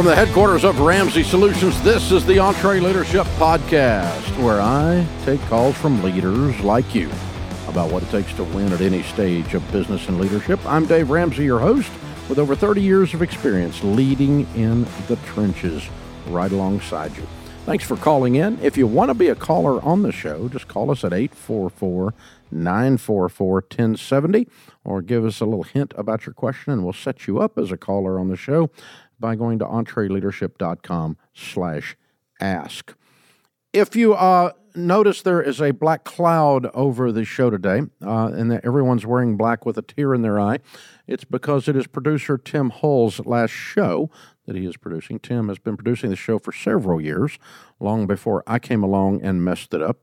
From the headquarters of Ramsey Solutions, this is the EntreLeadership Podcast, where I take calls from leaders like you about what it takes to win at any stage of business and leadership. I'm Dave Ramsey, your host, with over 30 years of experience leading in the trenches right alongside you. Thanks for calling in. If you want to be a caller on the show, just call us at 844 944 1070 or give us a little hint about your question and we'll set you up as a caller on the show by going to entreleadership.com slash ask. If you uh, notice there is a black cloud over the show today uh, and that everyone's wearing black with a tear in their eye, it's because it is producer Tim Hull's last show that he is producing. Tim has been producing the show for several years, long before I came along and messed it up.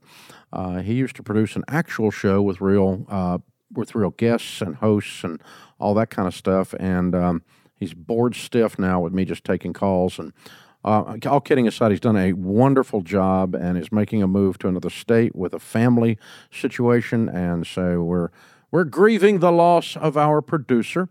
Uh, he used to produce an actual show with real uh, with real guests and hosts and all that kind of stuff, and um, he's bored stiff now with me just taking calls and. Uh, all kidding aside, he's done a wonderful job and is making a move to another state with a family situation, and so we're we're grieving the loss of our producer,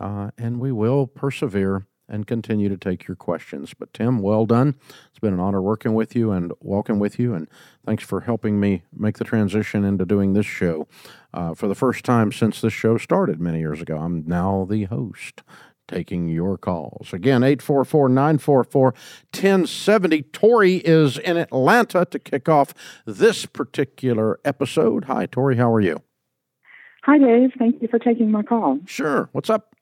uh, and we will persevere and continue to take your questions. But Tim, well done. It's been an honor working with you and walking with you, and thanks for helping me make the transition into doing this show uh, for the first time since this show started many years ago. I'm now the host. Taking your calls. Again, 844 944 1070. Tori is in Atlanta to kick off this particular episode. Hi, Tori. How are you? Hi, Dave. Thank you for taking my call. Sure. What's up?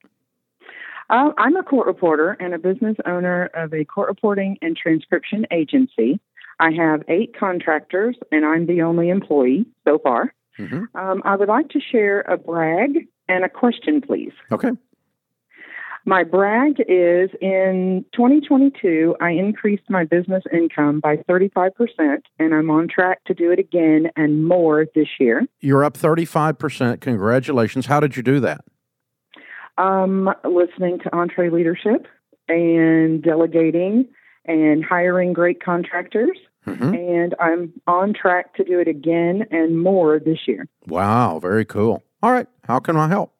Uh, I'm a court reporter and a business owner of a court reporting and transcription agency. I have eight contractors, and I'm the only employee so far. Mm-hmm. Um, I would like to share a brag and a question, please. Okay. My brag is in 2022, I increased my business income by 35%, and I'm on track to do it again and more this year. You're up 35%. Congratulations. How did you do that? um, listening to EntreLeadership and delegating and hiring great contractors. Mm-hmm. And I'm on track to do it again and more this year. Wow, very cool. All right, how can I help?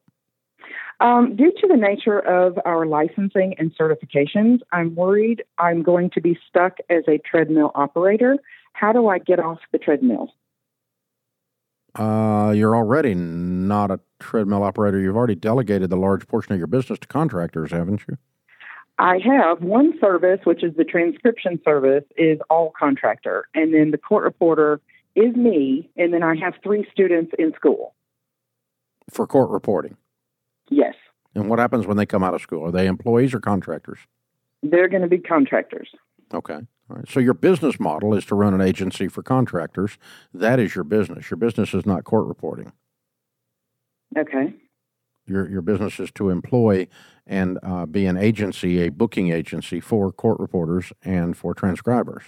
Um, due to the nature of our licensing and certifications, I'm worried I'm going to be stuck as a treadmill operator. How do I get off the treadmill? Uh, you're already not a treadmill operator. You've already delegated the large portion of your business to contractors, haven't you? I have one service, which is the transcription service, is all contractor, and then the court reporter is me, and then I have three students in school for court reporting. Yes. And what happens when they come out of school? Are they employees or contractors? They're going to be contractors. Okay. All right. So your business model is to run an agency for contractors. That is your business. Your business is not court reporting. Okay. Your your business is to employ and uh, be an agency, a booking agency for court reporters and for transcribers,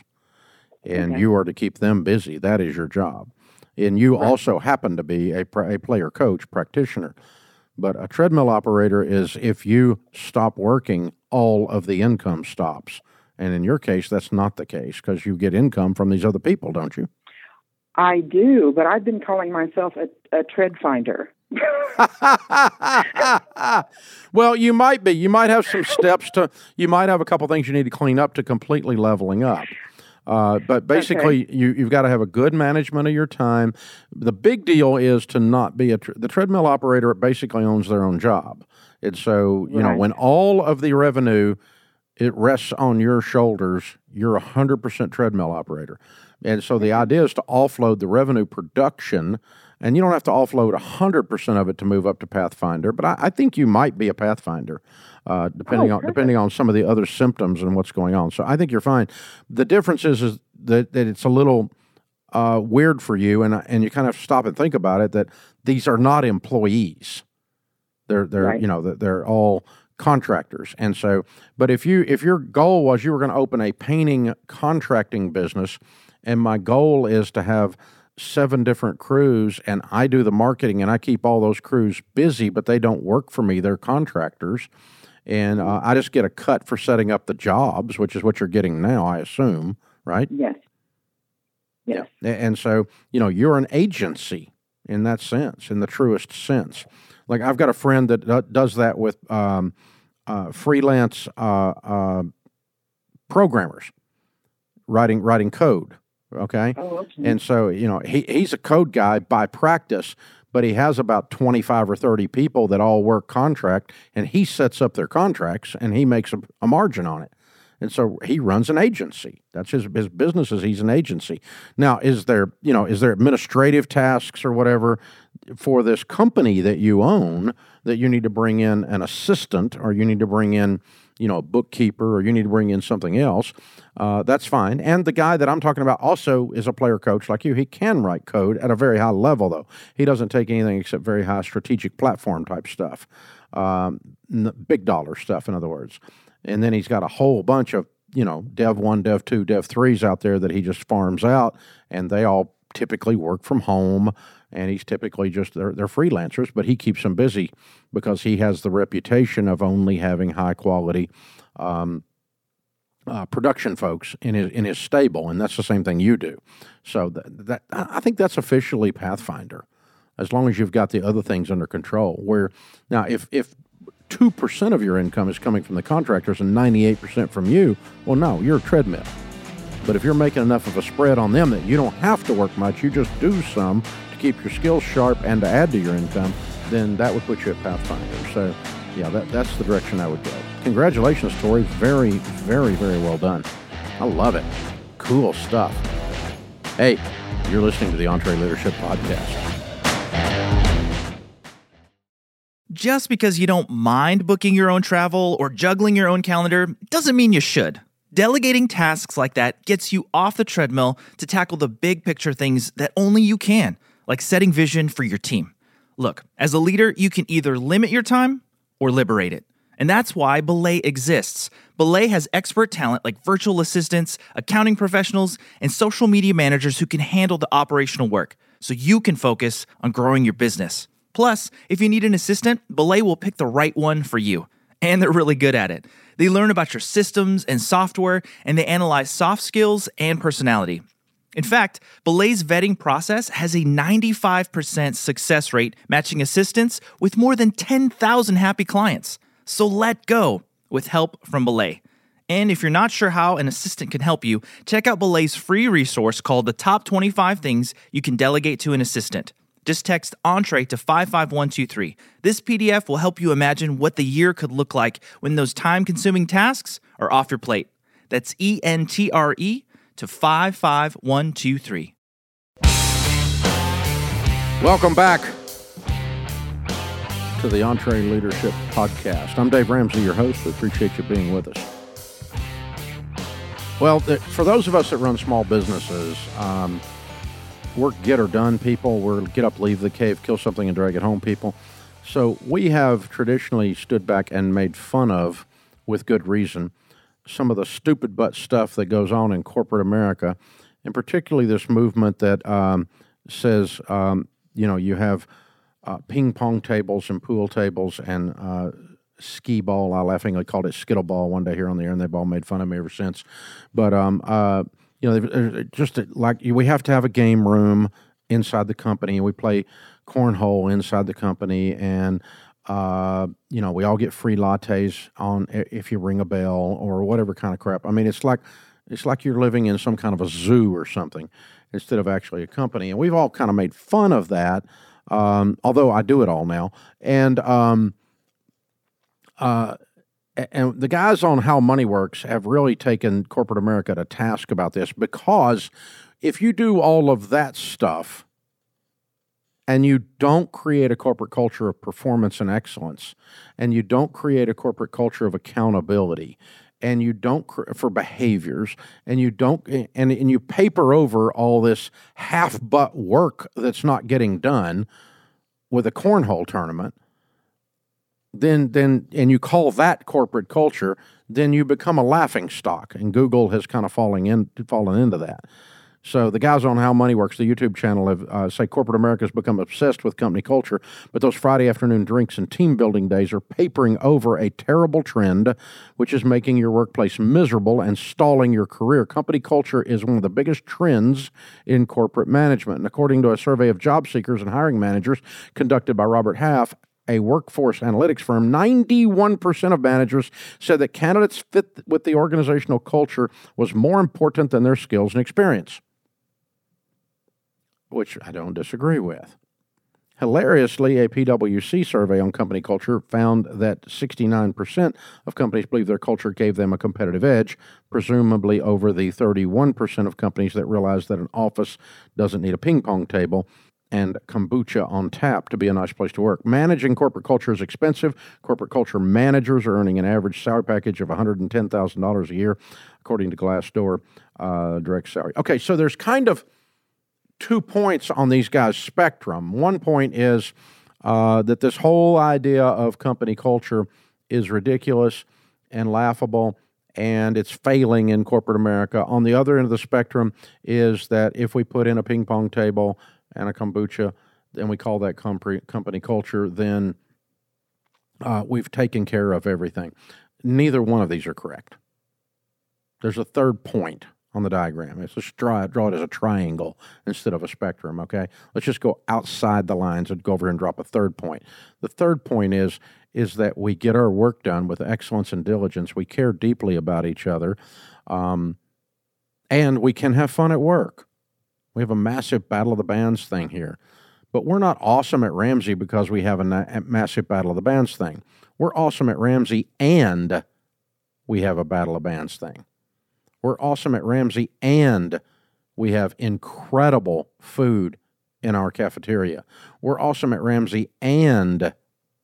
and okay. you are to keep them busy. That is your job. And you right. also happen to be a, a player coach practitioner. But a treadmill operator is if you stop working, all of the income stops. And in your case, that's not the case because you get income from these other people, don't you? I do, but I've been calling myself a, a tread finder. well, you might be. You might have some steps to. You might have a couple things you need to clean up to completely leveling up. Uh, but basically, okay. you, you've got to have a good management of your time. The big deal is to not be a. the treadmill operator basically owns their own job. And so, you right. know, when all of the revenue it rests on your shoulders. You're a 100% treadmill operator. And so the idea is to offload the revenue production, and you don't have to offload 100% of it to move up to Pathfinder, but I, I think you might be a Pathfinder. Uh, depending oh, on depending on some of the other symptoms and what's going on, so I think you're fine. The difference is, is that, that it's a little uh, weird for you, and and you kind of stop and think about it. That these are not employees; they're they're right. you know they're all contractors. And so, but if you if your goal was you were going to open a painting contracting business, and my goal is to have seven different crews and I do the marketing and I keep all those crews busy, but they don't work for me. They're contractors. And uh, I just get a cut for setting up the jobs, which is what you're getting now, I assume, right? Yes. Yes. Yeah. And so, you know, you're an agency in that sense, in the truest sense. Like I've got a friend that does that with um, uh, freelance uh, uh, programmers writing writing code. Okay? Oh, okay. And so, you know, he, he's a code guy by practice, but he has about 25 or 30 people that all work contract, and he sets up their contracts and he makes a, a margin on it. And so he runs an agency. That's his his business is he's an agency. Now, is there, you know, is there administrative tasks or whatever for this company that you own that you need to bring in an assistant or you need to bring in you know, a bookkeeper or you need to bring in something else, uh, that's fine. And the guy that I'm talking about also is a player coach like you. He can write code at a very high level, though. He doesn't take anything except very high strategic platform type stuff, um, big dollar stuff, in other words. And then he's got a whole bunch of, you know, Dev 1, Dev 2, Dev 3s out there that he just farms out, and they all typically work from home and he's typically just they're, they're freelancers, but he keeps them busy because he has the reputation of only having high quality um, uh, production folks in his in his stable, and that's the same thing you do. So that, that I think that's officially Pathfinder, as long as you've got the other things under control. Where now, if if two percent of your income is coming from the contractors and ninety eight percent from you, well, no, you're a treadmill. But if you're making enough of a spread on them that you don't have to work much, you just do some keep your skills sharp and to add to your income, then that would put you at Pathfinder. So, yeah, that, that's the direction I would go. Congratulations, Tori. Very, very, very well done. I love it. Cool stuff. Hey, you're listening to the EntreLeadership Podcast. Just because you don't mind booking your own travel or juggling your own calendar doesn't mean you should. Delegating tasks like that gets you off the treadmill to tackle the big picture things that only you can like setting vision for your team. Look, as a leader, you can either limit your time or liberate it. And that's why Belay exists. Belay has expert talent like virtual assistants, accounting professionals, and social media managers who can handle the operational work so you can focus on growing your business. Plus, if you need an assistant, Belay will pick the right one for you. And they're really good at it. They learn about your systems and software, and they analyze soft skills and personality. In fact, Belay's vetting process has a 95% success rate, matching assistants with more than 10,000 happy clients. So let go with help from Belay. And if you're not sure how an assistant can help you, check out Belay's free resource called The Top 25 Things You Can Delegate to an Assistant. Just text entre to 55123. This PDF will help you imagine what the year could look like when those time consuming tasks are off your plate. That's E N T R E to 55123. Welcome back to the EntreLeadership Podcast. I'm Dave Ramsey, your host. We appreciate you being with us. Well, for those of us that run small businesses, um, we're get or done people. We're get up, leave the cave, kill something, and drag it home people. So we have traditionally stood back and made fun of, with good reason, some of the stupid butt stuff that goes on in corporate America, and particularly this movement that um, says, um, you know, you have uh, ping pong tables and pool tables and uh, skee ball. I laughingly called it skittle ball one day here on the air, and they've all made fun of me ever since. But um, uh, you know, just like we have to have a game room inside the company, and we play cornhole inside the company, and uh, you know, we all get free lattes on if you ring a bell or whatever kind of crap. I mean, it's like it's like you're living in some kind of a zoo or something instead of actually a company. And we've all kind of made fun of that, um, although I do it all now. And um, uh, and the guys on How Money Works have really taken corporate America to task about this because if you do all of that stuff and you don't create a corporate culture of performance and excellence, and you don't create a corporate culture of accountability, and you don't for behaviors, and you don't and, and you paper over all this half butt work that's not getting done with a cornhole tournament, then then and you call that corporate culture, then you become a laughing stock, and Google has kind of falling in fallen into that. So the guys on How Money Works, the YouTube channel, have uh, say corporate America has become obsessed with company culture, but those Friday afternoon drinks and team building days are papering over a terrible trend, which is making your workplace miserable and stalling your career. Company culture is one of the biggest trends in corporate management, and according to a survey of job seekers and hiring managers conducted by Robert Half, a workforce analytics firm, 91% of managers said that candidates fit with the organizational culture was more important than their skills and experience, which I don't disagree with. Hilariously, a PwC survey on company culture found that 69% of companies believe their culture gave them a competitive edge, presumably over the 31% of companies that realize that an office doesn't need a ping pong table and kombucha on tap to be a nice place to work. Managing corporate culture is expensive. Corporate culture managers are earning an average salary package of $110,000 a year, according to Glassdoor uh, direct salary. Okay, so there's kind of two points on these guys' spectrum. One point is uh, that this whole idea of company culture is ridiculous and laughable and it's failing in corporate America. On the other end of the spectrum is that if we put in a ping pong table and a kombucha, and we call that company, culture, then uh, we've taken care of everything. Neither one of these are correct. There's a third point on the diagram. Let's just draw it, draw it as a triangle instead of a spectrum, okay? Let's just go outside the lines and go over and drop a third point. The third point is is that we get our work done with excellence and diligence. We care deeply about each other, um, and we can have fun at work. We have a massive Battle of the Bands thing here. But we're not awesome at Ramsey because we have a, na- a massive Battle of the Bands thing. We're awesome at Ramsey and we have a Battle of Bands thing. We're awesome at Ramsey and we have incredible food in our cafeteria. We're awesome at Ramsey and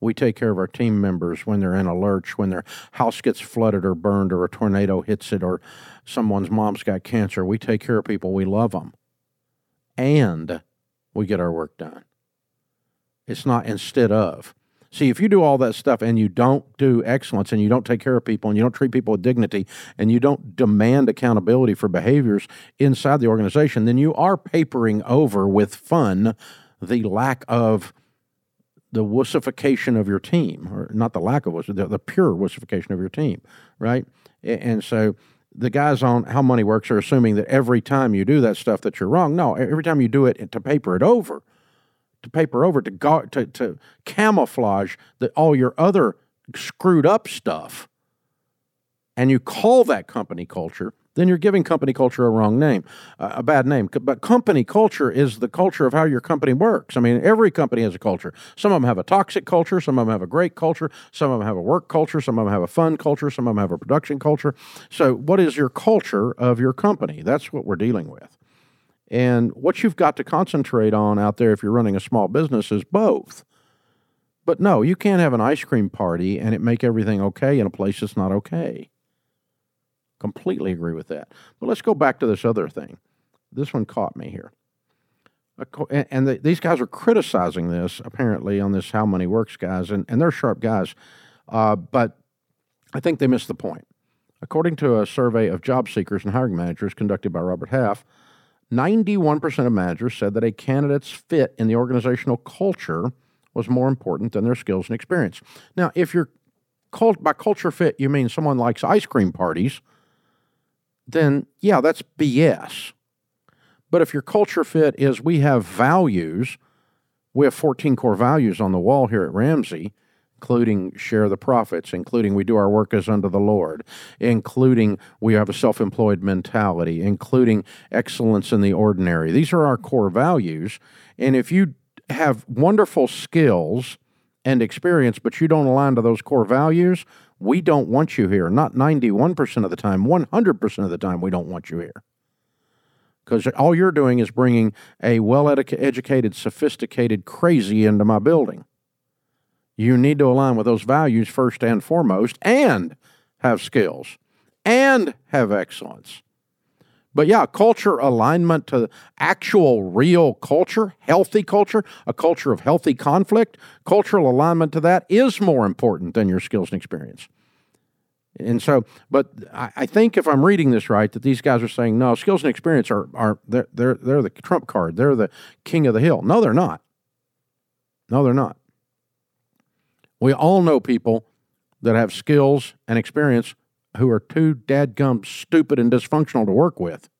we take care of our team members when they're in a lurch, when their house gets flooded or burned or a tornado hits it or someone's mom's got cancer. We take care of people. We love them and we get our work done. It's not instead of. See, if you do all that stuff and you don't do excellence and you don't take care of people and you don't treat people with dignity and you don't demand accountability for behaviors inside the organization, then you are papering over with fun the lack of the wussification of your team, or not the lack of wuss, the, the pure wussification of your team, right? And so the guys on how money works are assuming that every time you do that stuff that you're wrong. No, every time you do it to paper it over, to paper over to go, to, to camouflage that all your other screwed up stuff, and you call that company culture, then you're giving company culture a wrong name, a bad name. But company culture is the culture of how your company works. I mean, every company has a culture. Some of them have a toxic culture, some of them have a great culture, some of them have a work culture, some of them have a fun culture, some of them have a production culture. So, what is your culture of your company? That's what we're dealing with. And what you've got to concentrate on out there if you're running a small business is both. But no, you can't have an ice cream party and it make everything okay in a place that's not okay. Completely agree with that. But let's go back to this other thing. This one caught me here. And these guys are criticizing this apparently on this How Money Works guys, and, and they're sharp guys. Uh, but I think they missed the point. According to a survey of job seekers and hiring managers conducted by Robert Half, 91% of managers said that a candidate's fit in the organizational culture was more important than their skills and experience. Now, if you're by culture fit, you mean someone likes ice cream parties then yeah, that's BS. But if your culture fit is we have values, we have 14 core values on the wall here at Ramsey, including share the profits, including we do our work as unto the Lord, including we have a self employed mentality, including excellence in the ordinary. These are our core values. And if you have wonderful skills and experience, but you don't align to those core values, we don't want you here. Not 91% of the time, 100% of the time, we don't want you here. Because all you're doing is bringing a well educated, sophisticated crazy into my building. You need to align with those values first and foremost and have skills and have excellence. But yeah, culture alignment to actual real culture, healthy culture, a culture of healthy conflict, cultural alignment to that is more important than your skills and experience. And so, but I, think if I'm reading this right, that these guys are saying no, skills and experience are are they're they're they're the trump card. They're the king of the hill. No, they're not. No, they're not. We all know people that have skills and experience who are too dadgum stupid and dysfunctional to work with.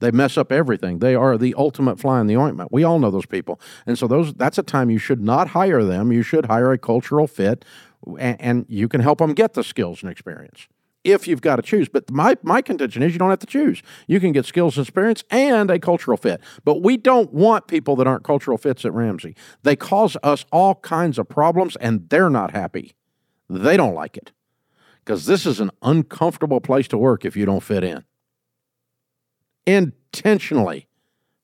They mess up everything. They are the ultimate fly in the ointment. We all know those people. And so those that's a time you should not hire them. You should hire a cultural fit and, and you can help them get the skills and experience if you've got to choose. But my, my contention is you don't have to choose. You can get skills and experience and a cultural fit. But we don't want people that aren't cultural fits at Ramsey. They cause us all kinds of problems and they're not happy. They don't like it because this is an uncomfortable place to work if you don't fit in intentionally.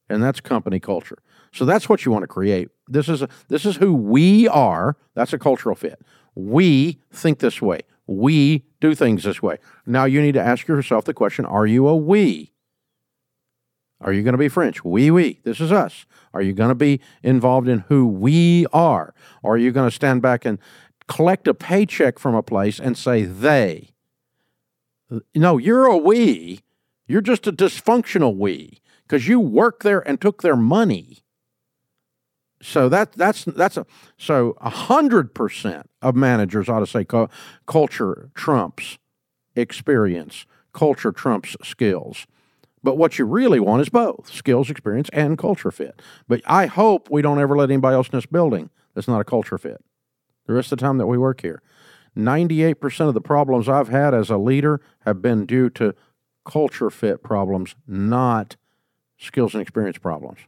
And that's company culture. So that's what you want to create. This is a, this is who we are. That's a cultural fit. We think this way. We do things this way. Now you need to ask yourself the question Are you a we? Are you going to be French? We, we. This is us. Are you going to be involved in who we are? Or are you going to stand back and collect a paycheck from a place and say they? No, you're a we. You're just a dysfunctional we because you work there and took their money. So that that's that's a so hundred percent of managers ought to say culture trumps experience, culture trumps skills. But what you really want is both skills, experience, and culture fit. But I hope we don't ever let anybody else in this building that's not a culture fit. The rest of the time that we work here, 98% of the problems I've had as a leader have been due to culture fit problems, not skills and experience problems.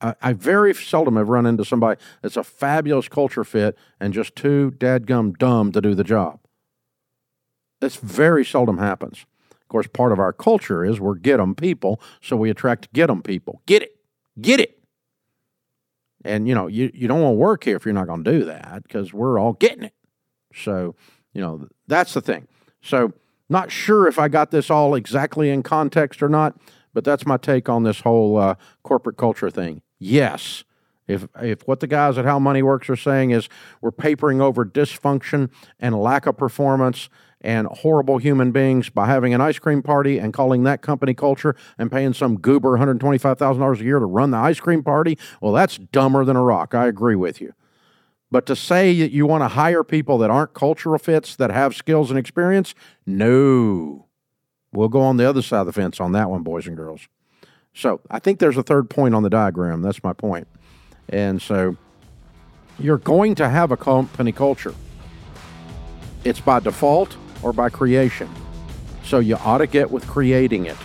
I, I very seldom have run into somebody that's a fabulous culture fit and just too dadgum dumb to do the job. This very seldom happens. Of course, part of our culture is we're get 'em people, so we attract get 'em people. Get it, get it. And you know, you, you don't want to work here if you're not going to do that because we're all getting it. So, you know, that's the thing. So, not sure if I got this all exactly in context or not, but that's my take on this whole uh, corporate culture thing. Yes. If, if what the guys at How Money Works are saying is we're papering over dysfunction and lack of performance and horrible human beings by having an ice cream party and calling that company culture and paying some goober $125,000 a year to run the ice cream party, well, that's dumber than a rock. I agree with you. But to say that you want to hire people that aren't cultural fits, that have skills and experience, no. We'll go on the other side of the fence on that one, boys and girls. So I think there's a third point on the diagram. That's my point. And so you're going to have a company culture. It's by default or by creation. So you ought to get with creating it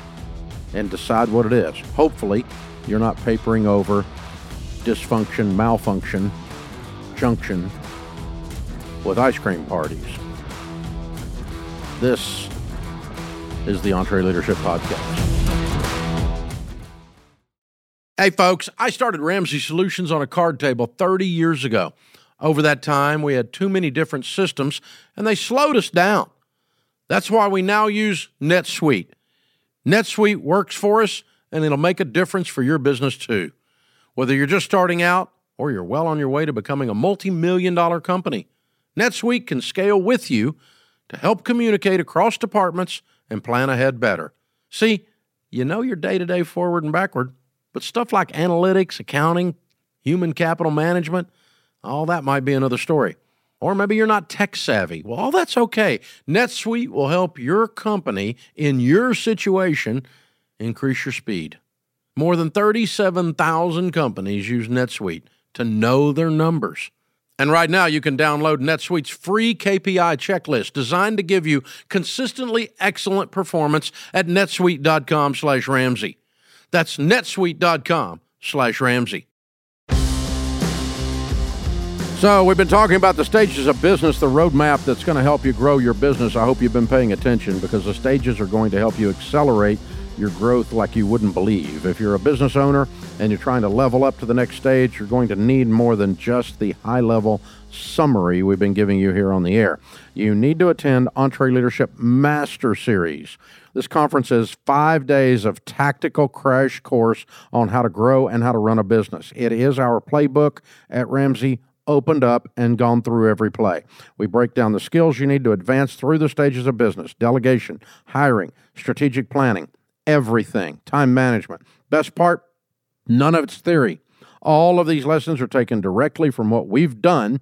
and decide what it is. Hopefully, you're not papering over dysfunction, malfunction, junction with ice cream parties. This is the EntreLeadership Podcast. Hey, folks, I started Ramsey Solutions on a card table 30 years ago. Over that time, we had too many different systems and they slowed us down. That's why we now use NetSuite. NetSuite works for us and it'll make a difference for your business too. Whether you're just starting out or you're well on your way to becoming a multi million dollar company, NetSuite can scale with you to help communicate across departments and plan ahead better. See, you know your day to day forward and backward but stuff like analytics, accounting, human capital management, all that might be another story. Or maybe you're not tech savvy. Well, all that's okay. NetSuite will help your company in your situation increase your speed. More than 37,000 companies use NetSuite to know their numbers. And right now, you can download NetSuite's free KPI checklist designed to give you consistently excellent performance at netsuite.com slash Ramsey. That's netsuite.com slash Ramsey. So, we've been talking about the stages of business, the roadmap that's going to help you grow your business. I hope you've been paying attention because the stages are going to help you accelerate your growth like you wouldn't believe. If you're a business owner and you're trying to level up to the next stage, you're going to need more than just the high level summary we've been giving you here on the air. You need to attend EntreLeadership Master Series. This conference is five days of tactical crash course on how to grow and how to run a business. It is our playbook at Ramsey opened up and gone through every play. We break down the skills you need to advance through the stages of business delegation, hiring, strategic planning, everything, time management. Best part, none of it's theory. All of these lessons are taken directly from what we've done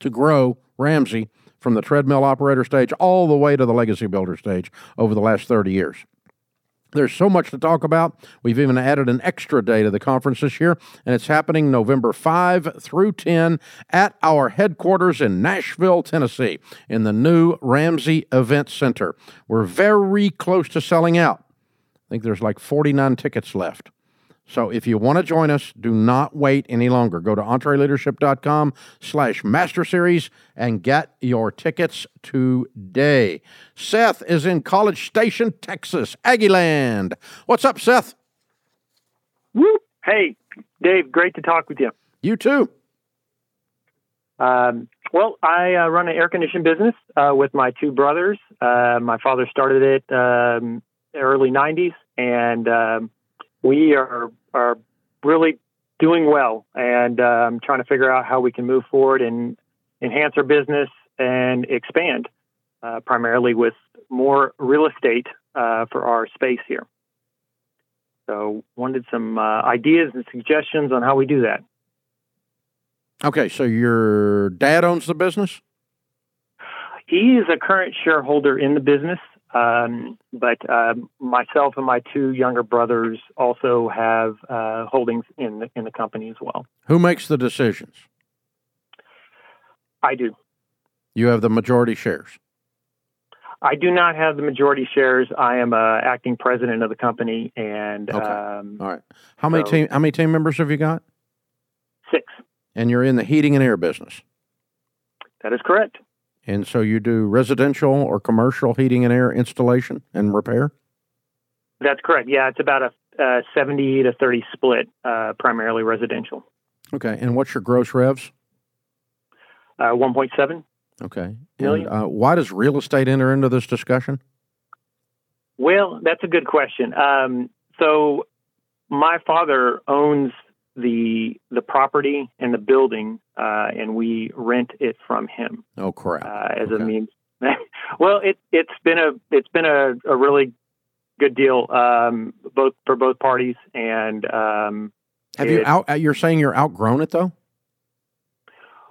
to grow Ramsey from the treadmill operator stage all the way to the legacy builder stage over the last 30 years. There's so much to talk about. We've even added an extra day to the conference this year, and it's happening November 5 through 10 at our headquarters in Nashville, Tennessee, in the new Ramsey Event Center. We're very close to selling out. I think there's like 49 tickets left. So if you want to join us, do not wait any longer. Go to entreleadership.com slash master series and get your tickets today. Seth is in College Station, Texas, Aggieland. What's up, Seth? Hey, Dave, great to talk with you. You too. Um, well, I uh, run an air conditioning business uh, with my two brothers. Uh, my father started it um, early 90s, and um, we are are really doing well and um, trying to figure out how we can move forward and enhance our business and expand, uh, primarily with more real estate uh, for our space here. So, wanted some uh, ideas and suggestions on how we do that. Okay, so your dad owns the business? He is a current shareholder in the business. Um, but uh, myself and my two younger brothers also have uh, holdings in the, in the company as well. Who makes the decisions? I do. You have the majority shares. I do not have the majority shares. I am a acting president of the company, and okay. um, all right. How many so, team How many team members have you got? Six. And you're in the heating and air business. That is correct. And so you do residential or commercial heating and air installation and repair? That's correct. Yeah, it's about a uh, 70 to 30 split, uh, primarily residential. Okay. And what's your gross revs? Uh, 1.7. Okay. Million. And uh, why does real estate enter into this discussion? Well, that's a good question. Um, so, my father owns the the property and the building, uh, and we rent it from him. Oh correct. Uh, as okay. a means. well, it it's been a it's been a, a really good deal um, both for both parties. And um, have it, you out? Uh, you're saying you're outgrown it though?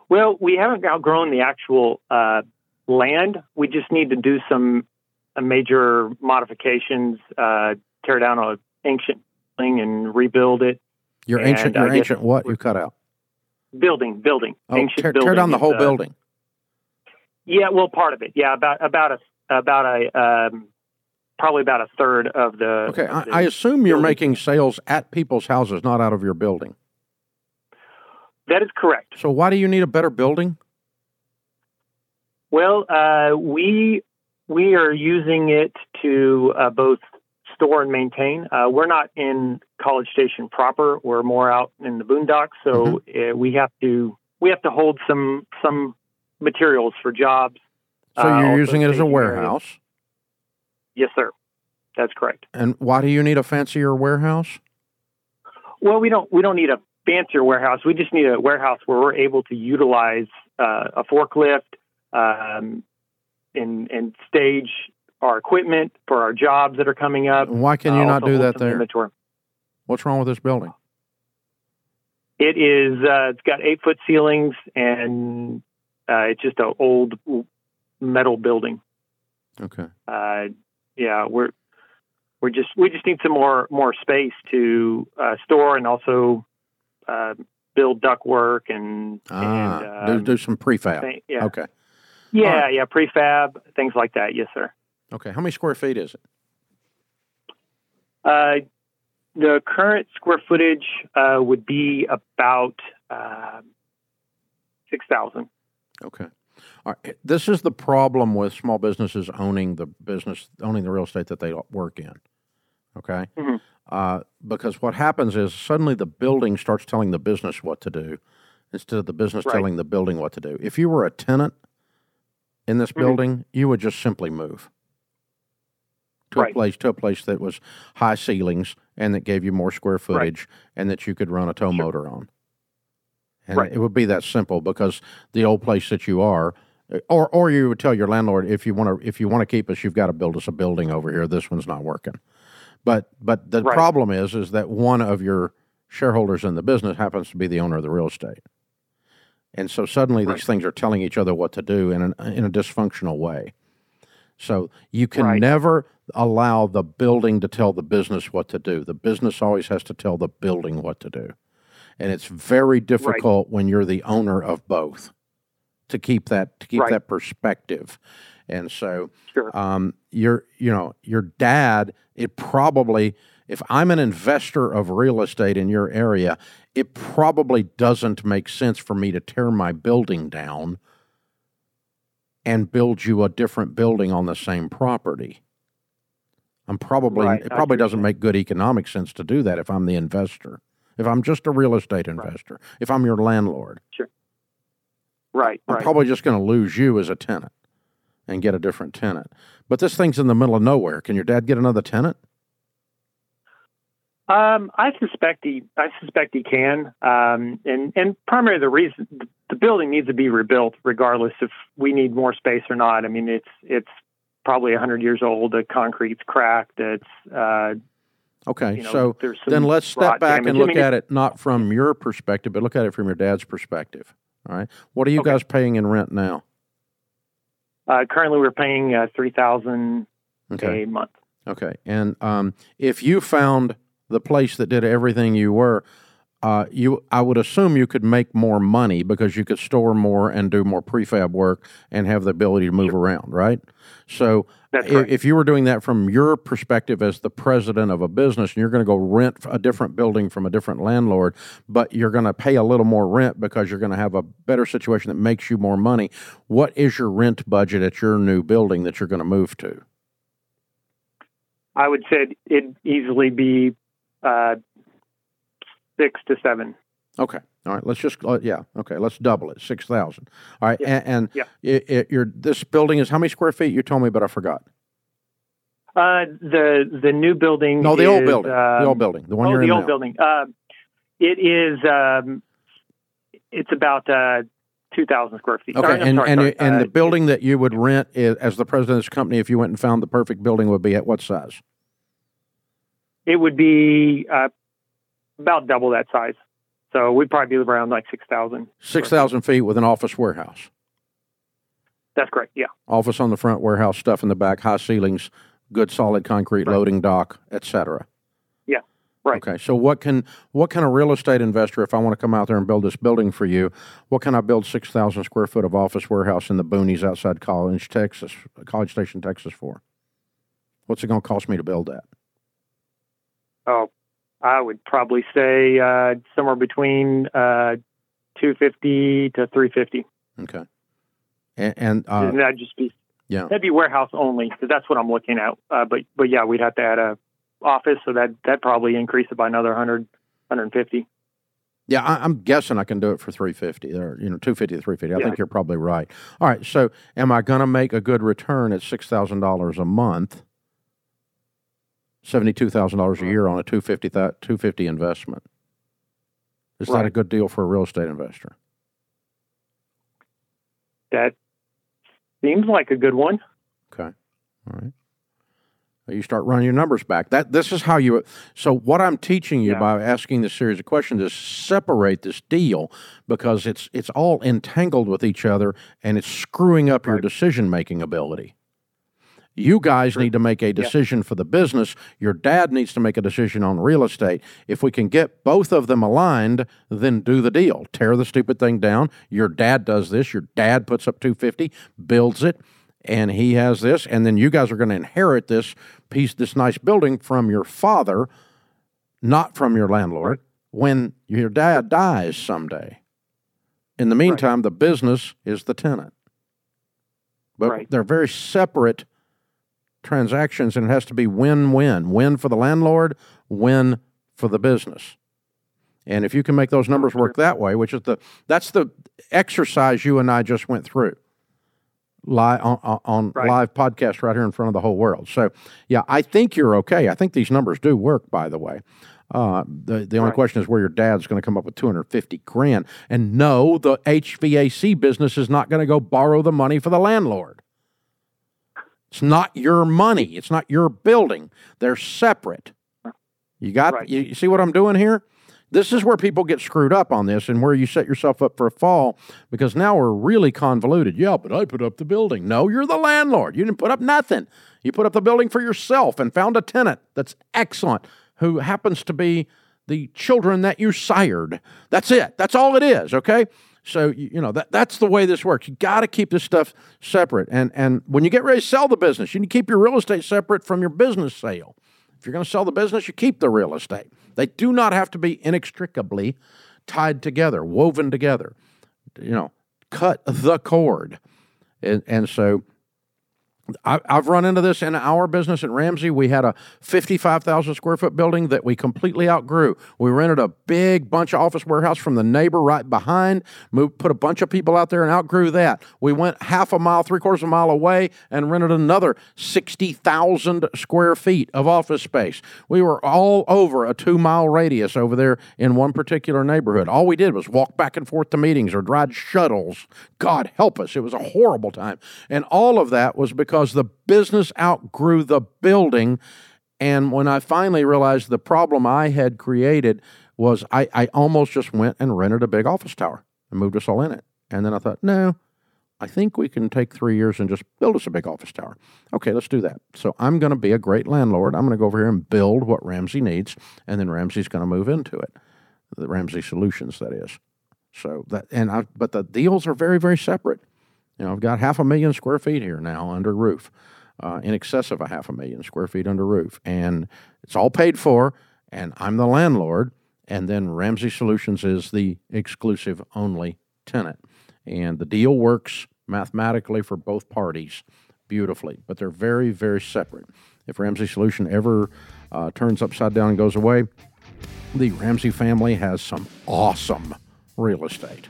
Well, we haven't outgrown the actual uh, land. We just need to do some uh, major modifications, uh, tear down an ancient thing and rebuild it. Your ancient, your ancient what you cut out? Building, building. Oh, ancient tear, building. tear down the whole uh, building. Yeah, well, part of it. Yeah, about about a about a um, probably about a third of the. Okay, of the I, I, assume you're making sales at people's houses, not out of your building. That is correct. So why do you need a better building? Well, uh, we we are using it to uh, both store and maintain. Uh, we're not in College Station proper. We're more out in the boondocks, so mm-hmm. uh, we have to we have to hold some some materials for jobs. So you're uh, using it as a warehouse. Areas. Yes, sir. That's correct. And why do you need a fancier warehouse? Well, we don't we don't need a fancier warehouse. We just need a warehouse where we're able to utilize uh, a forklift um, and and stage our equipment for our jobs that are coming up. Why can you uh, not do that there? Inventory. What's wrong with this building? It is. Uh, it's got eight foot ceilings, and uh, it's just an old metal building. Okay. Uh, yeah, we're we're just we just need some more more space to uh, store and also uh, build ductwork and, ah, and um, do, do some prefab. yeah. Okay. Yeah, right. yeah, prefab things like that. Yes, sir. Okay. How many square feet is it? Uh, the current square footage uh, would be about uh, 6,000. Okay. All right. This is the problem with small businesses owning the business, owning the real estate that they work in. Okay. Mm-hmm. Uh, because what happens is suddenly the building starts telling the business what to do instead of the business right. telling the building what to do. If you were a tenant in this mm-hmm. building, you would just simply move to right. a place to a place that was high ceilings and that gave you more square footage right. and that you could run a tow sure. motor on. And right. it would be that simple because the old place that you are, uh, or or you would tell your landlord if you want to if you want to keep us, you've got to build us a building over here. This one's not working. But but the problem is is that one of your shareholders in the business happens to be the owner of the real estate. And so suddenly these things are telling each other what to do in an, in a dysfunctional way. So you can never allow the building to tell the business what to do. The business always has to tell the building what to do. And it's very difficult right. when you're the owner of both to keep that to keep right. that perspective. And so sure. um, your you know, your dad, it probably if I'm an investor of real estate in your area, it probably doesn't make sense for me to tear my building down and build you a different building on the same property. I'm probably right, it probably doesn't make good economic sense to do that if I'm the investor. If I'm just a real estate investor, right. if I'm your landlord. Sure. Right. I'm right. probably just going to lose you as a tenant and get a different tenant. But this thing's in the middle of nowhere. Can your dad get another tenant? Um, I suspect he, I suspect he can, um, and and primarily the reason the building needs to be rebuilt, regardless if we need more space or not. I mean, it's it's probably hundred years old. The concrete's cracked. It's uh, okay. You know, so then let's step back damage. and look I mean, at it not from your perspective, but look at it from your dad's perspective. All right, what are you okay. guys paying in rent now? Uh, currently, we're paying uh, three thousand okay. a month. Okay, and um, if you found the place that did everything you were, uh, you I would assume you could make more money because you could store more and do more prefab work and have the ability to move sure. around, right? So if, if, you were doing that from your perspective as the president of a business and you're going to go rent a different building from a different landlord, but you're going to pay a little more rent because you're going to have a better situation that makes you more money, what is your rent budget at your new building that you're going to move to? I would say it'd easily be uh, six to seven. Okay. All right. Let's just uh, yeah. Okay. Let's double it. Six thousand. All right. Yeah. And, and yeah. It, it, your this building is how many square feet? You told me, but I forgot. Uh, the the new building. No, the is, old building. Um, the old building. The one oh, you're the in old now. building. Uh, it is. Um, it's about uh, two thousand square feet. Okay, sorry, and sorry, and, sorry. and uh, the building that you would rent is, as the president of this company, if you went and found the perfect building, would be at what size? It would be uh, about double that size. So we'd probably be around like 6,000. 6,000 feet with an office warehouse. That's correct, yeah. Office on the front, warehouse stuff in the back, high ceilings, good solid concrete right. loading dock, etc. Yeah, right. Okay, so what can what kind of real estate investor, if I want to come out there and build this building for you, what can I build 6,000 square foot of office warehouse in the boonies outside College, Texas, College Station, Texas for? What's it going to cost me to build that? Oh, I would probably say uh, somewhere between uh, 250 to 350. Okay. And, and, uh, and that'd just be yeah, that'd be warehouse only because that's what I'm looking at. Uh, but but yeah, we'd have to add a office, so that that probably increase it by another 100, 150. Yeah, I, am guessing I can do it for 350 or you know 250 to 350. I yeah. think you're probably right. All right, so am I going to make a good return at six thousand dollars a month? Seventy-two thousand dollars a year on a 250, 250 investment. Is right. that a good deal for a real estate investor? That seems like a good one. Okay, all right. You start running your numbers back. That this is how you. So what I'm teaching you yeah. by asking this series of questions is separate this deal because it's it's all entangled with each other and it's screwing up right. your decision making ability. You guys need to make a decision yeah. for the business. Your dad needs to make a decision on real estate. If we can get both of them aligned, then do the deal. Tear the stupid thing down. Your dad does this. Your dad puts up 250, builds it, and he has this. And then you guys are going to inherit this piece, this nice building from your father, not from your landlord, when your dad dies someday. In the meantime, right. the business is the tenant. But right. they're very separate transactions and it has to be win-win. Win for the landlord, win for the business. And if you can make those numbers work that way, which is the that's the exercise you and I just went through live on, on right. live podcast right here in front of the whole world. So, yeah, I think you're okay. I think these numbers do work. By the way, uh, the the only right. question is where your dad's going to come up with 250 grand. And no, the HVAC business is not going to go borrow the money for the landlord. It's not your money. It's not your building. They're separate. You got right. you, you see what I'm doing here? this is where people get screwed up on this and where you set yourself up for a fall because now we're really convoluted. Yeah, but I put up the building. No, you're the landlord. You didn't put up nothing. You put up the building for yourself and found a tenant that's excellent who happens to be the children that you sired. That's it. That's all it is, okay? So you know that that's the way this works. You got to keep this stuff separate. And and when you get ready to sell the business, you need to keep your real estate separate from your business sale. If you're going to sell the business, you keep the real estate. They do not have to be inextricably tied together, woven together. You know, cut the cord. And, and so I, have run into this in our business at Ramsey. We had a 55,000 square foot building that we completely outgrew. We rented a big bunch of office warehouse from the neighbor right behind, moved, put a bunch of people out there and outgrew that. We went half a mile, three quarters of a mile away and rented another 60,000 square feet of office space. We were all over a two mile radius over there in one particular neighborhood. All we did was walk back and forth to meetings or drive shuttles. God help us. It was a horrible time. And all of that was because because the business outgrew the building. And when I finally realized the problem I had created was I, I almost just went and rented a big office tower and moved us all in it. And then I thought, no, I think we can take three years and just build us a big office tower. Okay, let's do that. So I'm going to be a great landlord. I'm going to go over here and build what Ramsey needs, and then Ramsey's going to move into it. The Ramsey Solutions, that is. So that and I, but the deals are very very separate. You know, I've got half a million square feet here now under roof, uh, in excess of a half a million square feet under roof, and it's all paid for. And I'm the landlord, and then Ramsey Solutions is the exclusive only tenant, and the deal works mathematically for both parties beautifully, but they're very very separate. If Ramsey Solution ever uh, turns upside down and goes away, the Ramsey family has some awesome real estate.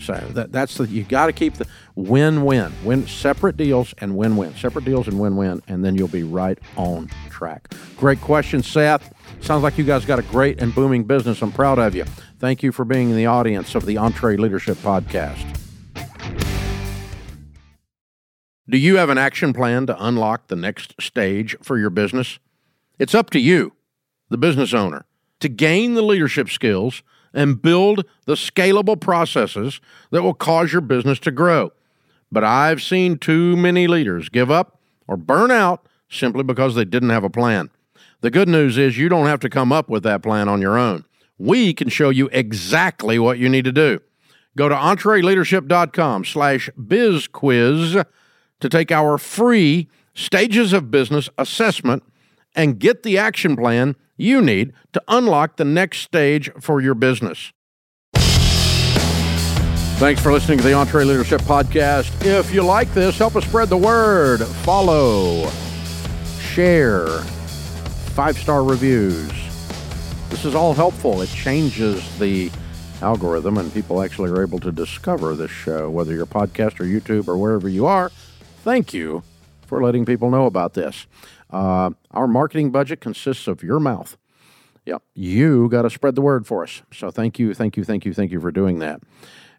So that that's the you got to keep the win-win, win separate deals and win-win, separate deals and win-win, and then you'll be right on track. Great question, Seth. Sounds like you guys got a great and booming business. I'm proud of you. Thank you for being in the audience of the EntreLeadership Podcast. Do you have an action plan to unlock the next stage for your business? It's up to you, the business owner, to gain the leadership skills and build the scalable processes that will cause your business to grow. But I've seen too many leaders give up or burn out simply because they didn't have a plan. The good news is you don't have to come up with that plan on your own. We can show you exactly what you need to do. Go to entreleadership.com slash bizquiz to take our free Stages of Business assessment and get the action plan you need to unlock the next stage for your business. Thanks for listening to the EntreLeadership Podcast. If you like this, help us spread the word. Follow, share, five star reviews. This is all helpful. It changes the algorithm, and people actually are able to discover this show, whether you're podcast or YouTube or wherever you are. Thank you for letting people know about this. Uh, our marketing budget consists of your mouth. Yep, you got to spread the word for us. So thank you, thank you, thank you, thank you for doing that.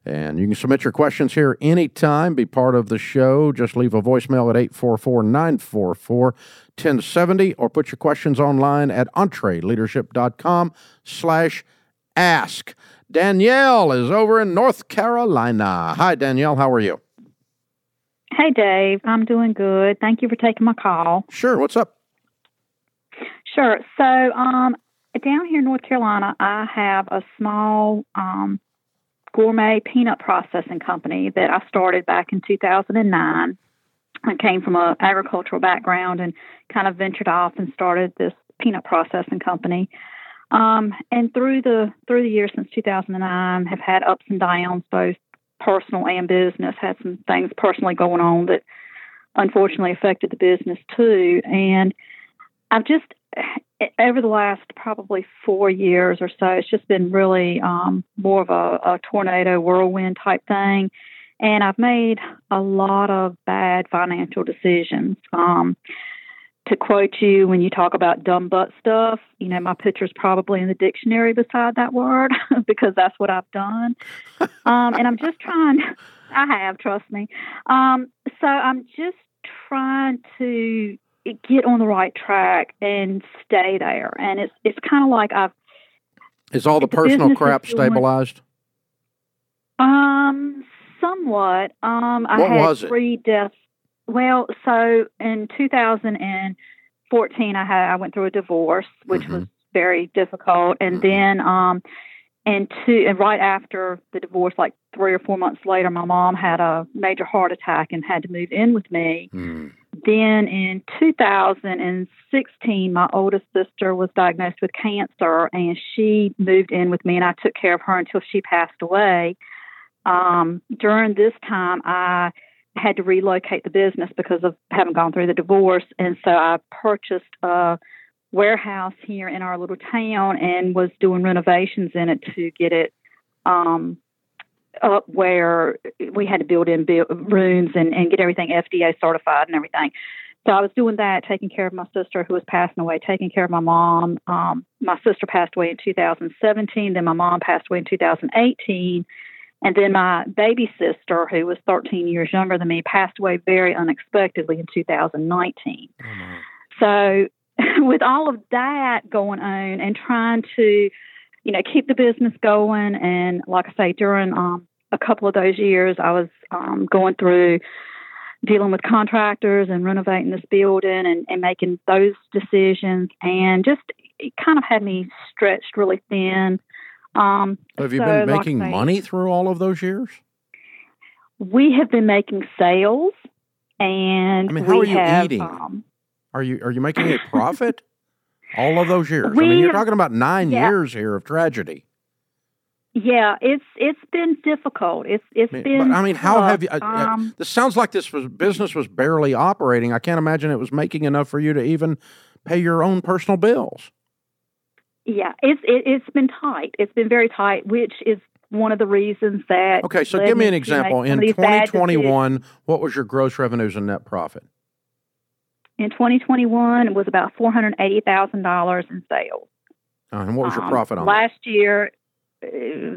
And you can submit your questions here anytime, be part of the show. Just leave a voicemail at 844 944 1070 or put your questions online at entreleadership.com slash ask. Danielle is over in North Carolina. Hi, Danielle. How are you? Hey, Dave. I'm doing good. Thank you for taking my call. Sure. What's up? Sure. So, um, down here in North Carolina, I have a small um, gourmet peanut processing company that I started back in 2009. I came from an agricultural background and kind of ventured off and started this peanut processing company. Um, and through the through the years since 2009, have had ups and downs, both personal and business. Had some things personally going on that unfortunately affected the business too. And I've just over the last probably four years or so, it's just been really um, more of a, a tornado whirlwind type thing. And I've made a lot of bad financial decisions. Um, to quote you when you talk about dumb butt stuff, you know, my picture's probably in the dictionary beside that word because that's what I've done. Um, and I'm just trying, I have, trust me. Um, so I'm just trying to get on the right track and stay there. And it's, it's kind of like I've, Is all the, personal crap stabilized? Um, somewhat. Um, I What had was it? three deaths. Well, so in 2014, I had I went through a divorce, which Mhm. was very difficult, and Mhm. then um, and two and right after the divorce, like three or four months later, my mom had a major heart attack and had to move in with me. Hmm. Then in 2016, my oldest sister was diagnosed with cancer, and she moved in with me, and I took care of her until she passed away. Um, during this time, I had to relocate the business because of having gone through the divorce, and so I purchased a warehouse here in our little town and was doing renovations in it to get it um, up where we had to build in bu- rooms and, and get everything FDA certified and everything. So I was doing that, taking care of my sister who was passing away, taking care of my mom. Um, my sister passed away in 2017. Then my mom passed away in 2018. And then my baby sister, who was 13 years younger than me, passed away very unexpectedly in 2019. Oh, my. So, with all of that going on and trying to, you know, keep the business going, and like I say, during um, a couple of those years, I was um, going through dealing with contractors and renovating this building and, and making those decisions, and just it kind of had me stretched really thin. Um, have you so, been making say, money through all of those years? We have been making sales, and I mean, how we are you have, eating? Um, Are you are you making a profit? all of those years. I mean, We you're have- talking about nine yeah. years here of tragedy. Yeah, it's it's been difficult. It's it's I mean, been. but, I mean, how tough. have you? Um, this sounds like this was business was barely operating. I can't imagine it was making enough for you to even pay your own personal bills. Yeah, it's it, it's been tight. It's been very tight, which is one of the reasons that. Okay, so give me an example. In of these bad 2021, what was your gross revenues and net profit? In 2021, it was about four hundred eighty thousand dollars in sales. Uh, and what was your Um, profit on that? last year? uh,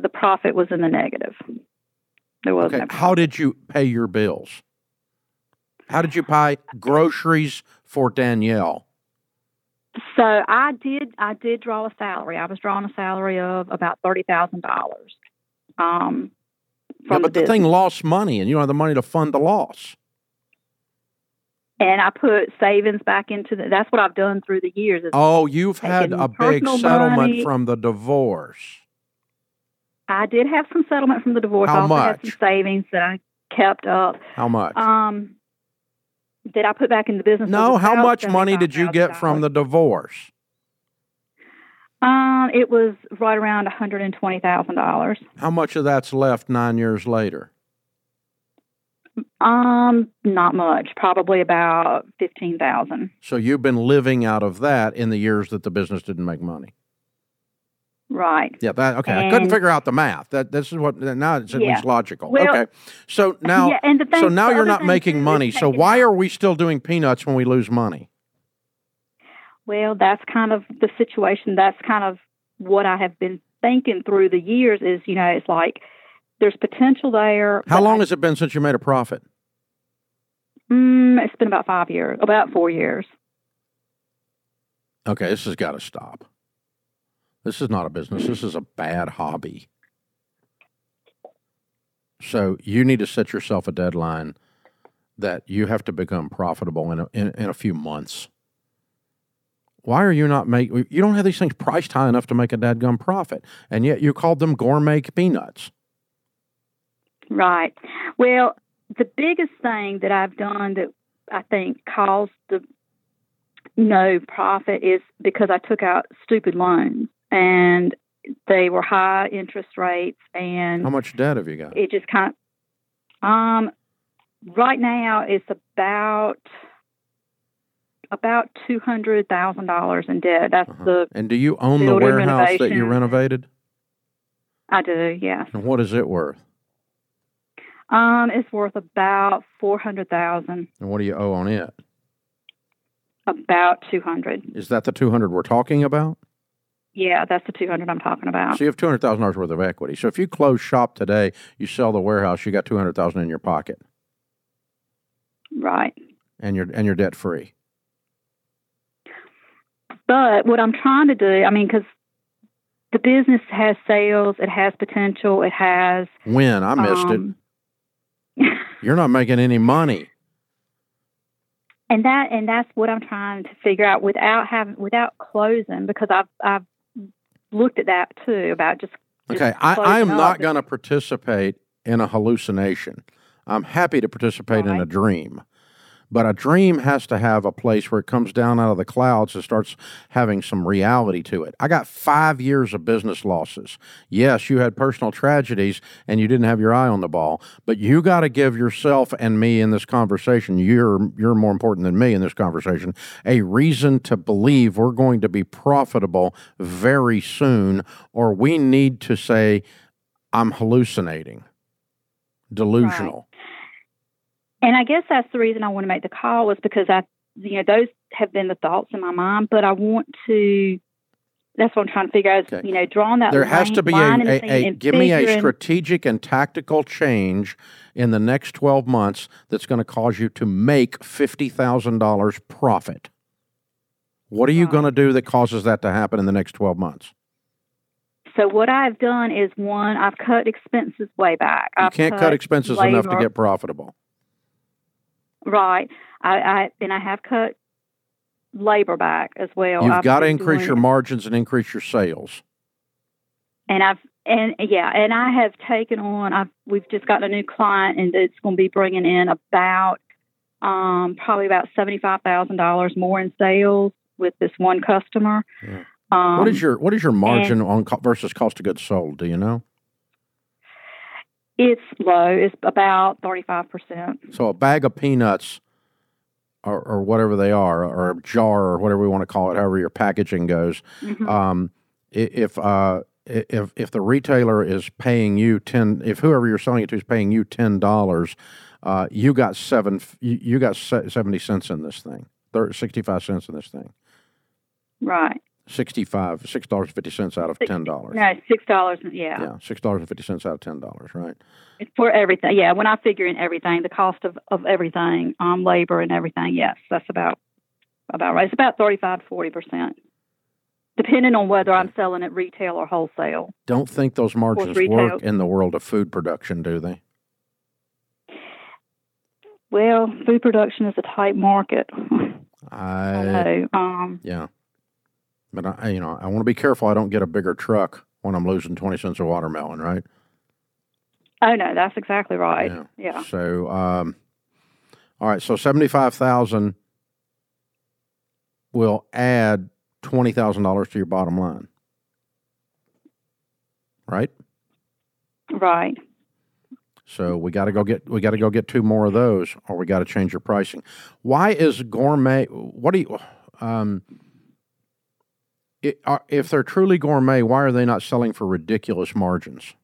The profit was in the negative. There was Okay, no how did you pay your bills? How did you buy groceries for Danielle? So I did I did draw a salary. I was drawing a salary of about thirty thousand dollars. Um, Yeah, but the, the, thing lost money, and you don't have the money to fund the loss. and I put savings back into the. That's what I've done through the years. is Oh, you've had a big settlement money. from the divorce. I did have some settlement from the divorce. How I also much? had some savings that I kept up. How much? Um, that I put back in the business. no, how much money did you get from the divorce? Um, it was right around one hundred and twenty thousand dollars. How much of that's left nine years later? Um, not much. Probably about fifteen thousand. So you've been living out of that in the years that the business didn't make money. Right. Yeah, that okay. I couldn't figure out the math. That this is what now it's at Yeah. least logical. Well- okay. So now yeah, and the thing, so now you're not making money. So why are we still doing peanuts when we lose money? Well, that's kind of the situation. That's kind of what I have been thinking through the years. Is you know, it's like there's potential there. How long I- has it been since you made a profit? Mm, it's been about five years, about four years. Okay, this has got to stop. This is not a business. This is a bad hobby. So you need to set yourself a deadline that you have to become profitable in a, in, in a few months. Why are you not make? You don't have these things priced high enough to make a dadgum profit, and yet you called them gourmet peanuts. Right. Well, the biggest thing that I've done that I think caused the no profit is because I took out stupid loans and they were high interest rates and How much debt have you got? it just kind of um right now it's about about two hundred thousand dollars in debt. That's Uh-huh. the And do you own the warehouse that you renovated? I do, yes. And what is it worth? Um, it's worth about four hundred thousand, And what do you owe on it? about two hundred. Is that the two hundred we're talking about? Yeah, that's the two hundred I'm talking about. So you have two hundred thousand dollars worth of equity. So if you close shop today, you sell the warehouse, you got two hundred thousand in your pocket, Right. and you're and you're debt free. But what I'm trying to do, I mean, because the business has sales, it has potential, it has. When I missed um, it, you're not making any money. And that and that's what I'm trying to figure out without having without closing because I've I've looked at that too about just. just Okay, I, I am not going to participate in a hallucination. I'm happy to participate in a dream. But a dream has to have a place where it comes down out of the clouds and starts having some reality to it. I got five years of business losses. Yes, you had personal tragedies and you didn't have your eye on the ball, but you got to give yourself and me in this conversation, you're, you're more important than me in this conversation, a reason to believe we're going to be profitable very soon, or we need to say, I'm hallucinating, delusional. And I guess that's the reason I want to make the call was because I, you know, those have been the thoughts in my mind, but I want to. That's what I'm trying to figure out. Is, Okay. You know, drawing that. there has to be a, line a, a give me a strategic and tactical change in the next 12 months that's going to cause you to make $50,000 profit. What are you Right. going to do that causes that to happen in the next 12 months? So what I've done is one, I've cut expenses way back. You I've can't cut expenses enough to get profitable. Right. I, I and I have cut labor back as well. You've I've got to increase doing your margins and increase your sales. and I've and yeah, and I have taken on. I've we've just gotten a new client, and it's going to be bringing in about um, probably about seventy five thousand dollars more in sales with this one customer. Yeah. Um, what is your what is your margin on co- versus cost of goods sold? Do you know? It's low. It's about thirty five percent. So a bag of peanuts, or, or whatever they are, or a jar, or whatever we want to call it, however your packaging goes. Mm-hmm. Um, if uh, if if the retailer is paying you ten, if whoever you're selling it to is paying you ten dollars, uh, you got seven, you, got seventy cents in this thing, Thir 65 cents in this thing, Right. 65 six dollars fifty cents out of ten dollars. No, six dollars. Yeah. Yeah, six dollars and fifty cents out of ten dollars, right? It's for everything. Yeah. When I figure in everything, the cost of of everything, um, labor and everything. Yes, that's about about right. It's about thirty five to forty percent. Depending on whether I'm selling at retail or wholesale. Don't think those margins work in the world of food production, do they? Well, food production is a tight market. I I know. Um, yeah, but I you know I want to be careful. I don't get a bigger truck when I'm losing twenty cents a watermelon, right? oh no, that's exactly right. Yeah. Yeah. So, um, all right. So seventy-five thousand will add twenty thousand dollars to your bottom line, right? Right. So we got to go get we got to go get two more of those, or we got to change your pricing. Why is gourmet? What do you? Um, it, are, if they're truly gourmet, why are they not selling for ridiculous margins?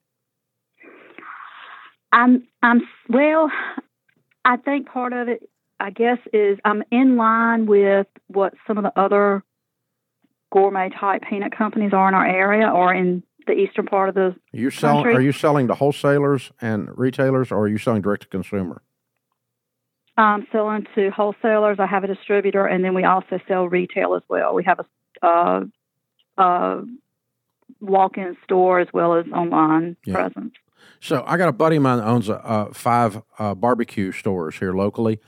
I'm I'm well, I think part of it I guess is I'm in line with what some of the other gourmet type peanut companies are in our area or in the eastern part of the Are you selling? Country. Are you selling to wholesalers and retailers, or are you selling direct to consumer? I'm selling to wholesalers. I have a distributor, and then we also sell retail as well. We have a, uh, uh, walk-in store as well as online Yeah. presence. So I got a buddy of mine that owns a, uh, five uh, barbecue stores here locally,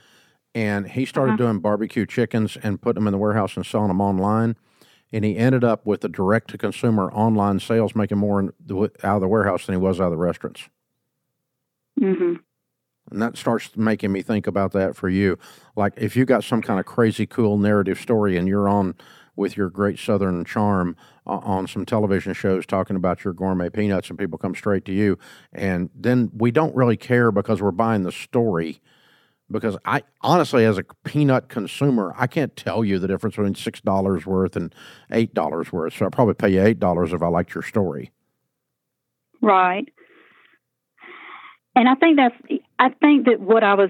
and he started Uh-huh. doing barbecue chickens and putting them in the warehouse and selling them online. And he ended up with the direct to consumer online sales, making more in the, out of the warehouse than he was out of the restaurants. Mm-hmm. And that starts making me think about that for you. Like if you got some kind of crazy cool narrative story and you're on with your great southern charm uh, on some television shows talking about your gourmet peanuts and people come straight to you and then we don't really care because we're buying the story because I honestly as a peanut consumer I can't tell you the difference between $6 worth and $8 worth. So I'd probably pay you $8 if I liked your story. Right. And I think that's I think that what I was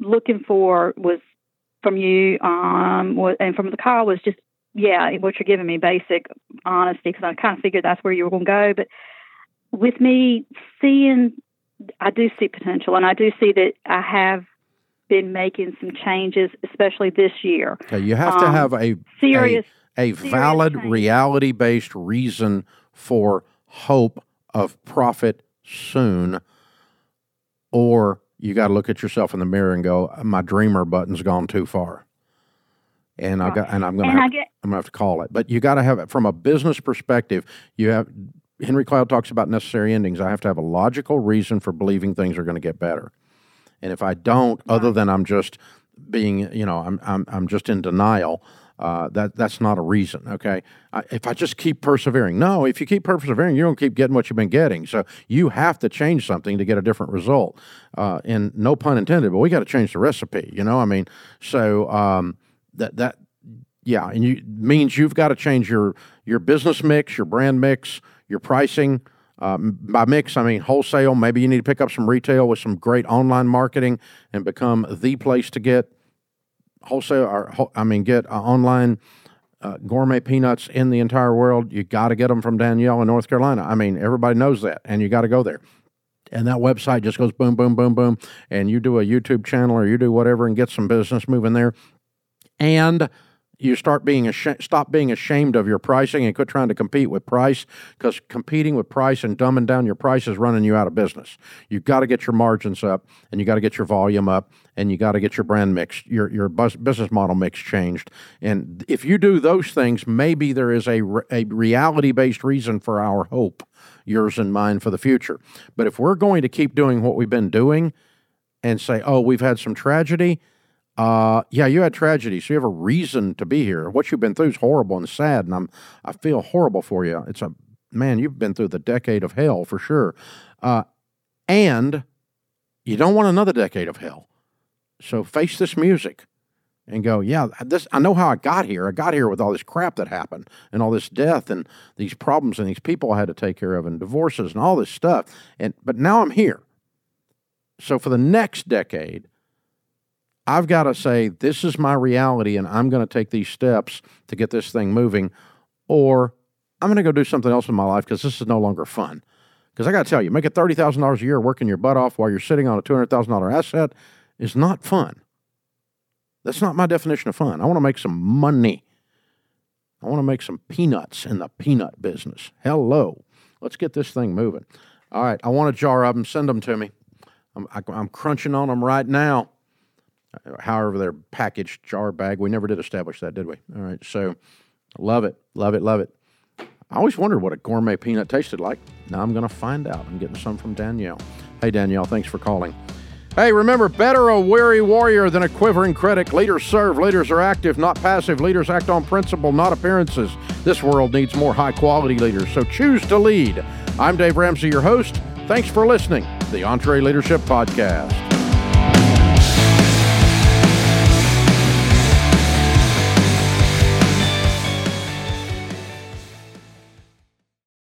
looking for was from you um and from the call was just yeah what you're giving me basic honesty because I kind of figured that's where you were going to go. But with me seeing I do see potential and I do see that I have been making some changes especially this year. Okay, you have to Um, have a serious a valid, reality based reason for hope of profit soon, or you got to look at yourself in the mirror and go, "My dreamer button's gone too far," and I got, and I'm gonna, And have, get- I'm gonna have to call it. But you got to have it from a business perspective. You have Henry Cloud talks about necessary endings. I have to have a logical reason for believing things are going to get better, and if I don't, other than I'm just being, you know, I'm I'm I'm just in denial. Uh, that that's not a reason. Okay, I, if I just keep persevering, no. If you keep persevering, you don't keep getting what you've been getting. So you have to change something to get a different result. Uh, and no pun intended, but we got to change the recipe. You know, I mean, so um, that that yeah, and you means you've got to change your your business mix, your brand mix, your pricing. Um, by mix, I mean wholesale. Maybe you need to pick up some retail with some great online marketing and become the place to get wholesale. Or I mean, get uh, online uh, gourmet peanuts in the entire world. You got to get them from Danielle in North Carolina. I mean, everybody knows that, and you got to go there and that website just goes boom, boom, boom, boom, and you do a YouTube channel or you do whatever and get some business moving there, and you start being ashamed, stop being ashamed of your pricing and quit trying to compete with price because competing with price and dumbing down your price is running you out of business. You've got to get your margins up and you got to get your volume up and you got to get your brand mix, your your business model mix changed. And if you do those things, maybe there is a re- a reality based reason for our hope, yours and mine for the future. But if we're going to keep doing what we've been doing and say, "Oh, we've had some tragedy," Uh, yeah, you had tragedy, so you have a reason to be here. What you've been through is horrible and sad, and I'm I feel horrible for you. It's a man, you've been through the decade of hell for sure, uh, and you don't want another decade of hell. So face this music and go, yeah, this I know how I got here. I got here with all this crap that happened and all this death and these problems and these people I had to take care of and divorces and all this stuff. And but now I'm here. So for the next decade, I've got to say, this is my reality, and I'm going to take these steps to get this thing moving, or I'm going to go do something else in my life because this is no longer fun. Because I got to tell you, making $30,000 a year working your butt off while you're sitting on a $200,000 asset is not fun. That's not my definition of fun. I want to make some money. I want to make some peanuts in the peanut business. Hello. Let's get this thing moving. All right. I want a jar of them. Send them to me. I'm, I, I'm crunching on them right now however they're packaged jar bag. We never did establish that, did we? All right, so love it, love it, love it. I always wondered what a gourmet peanut tasted like. Now I'm going to find out. I'm getting some from Danielle. Hey, Danielle, thanks for calling. Hey, remember, better a weary warrior than a quivering critic. Leaders serve, leaders are active, not passive. Leaders act on principle, not appearances. This world needs more high quality leaders, so choose to lead. I'm Dave Ramsey, your host. Thanks for listening the EntreLeadership Podcast.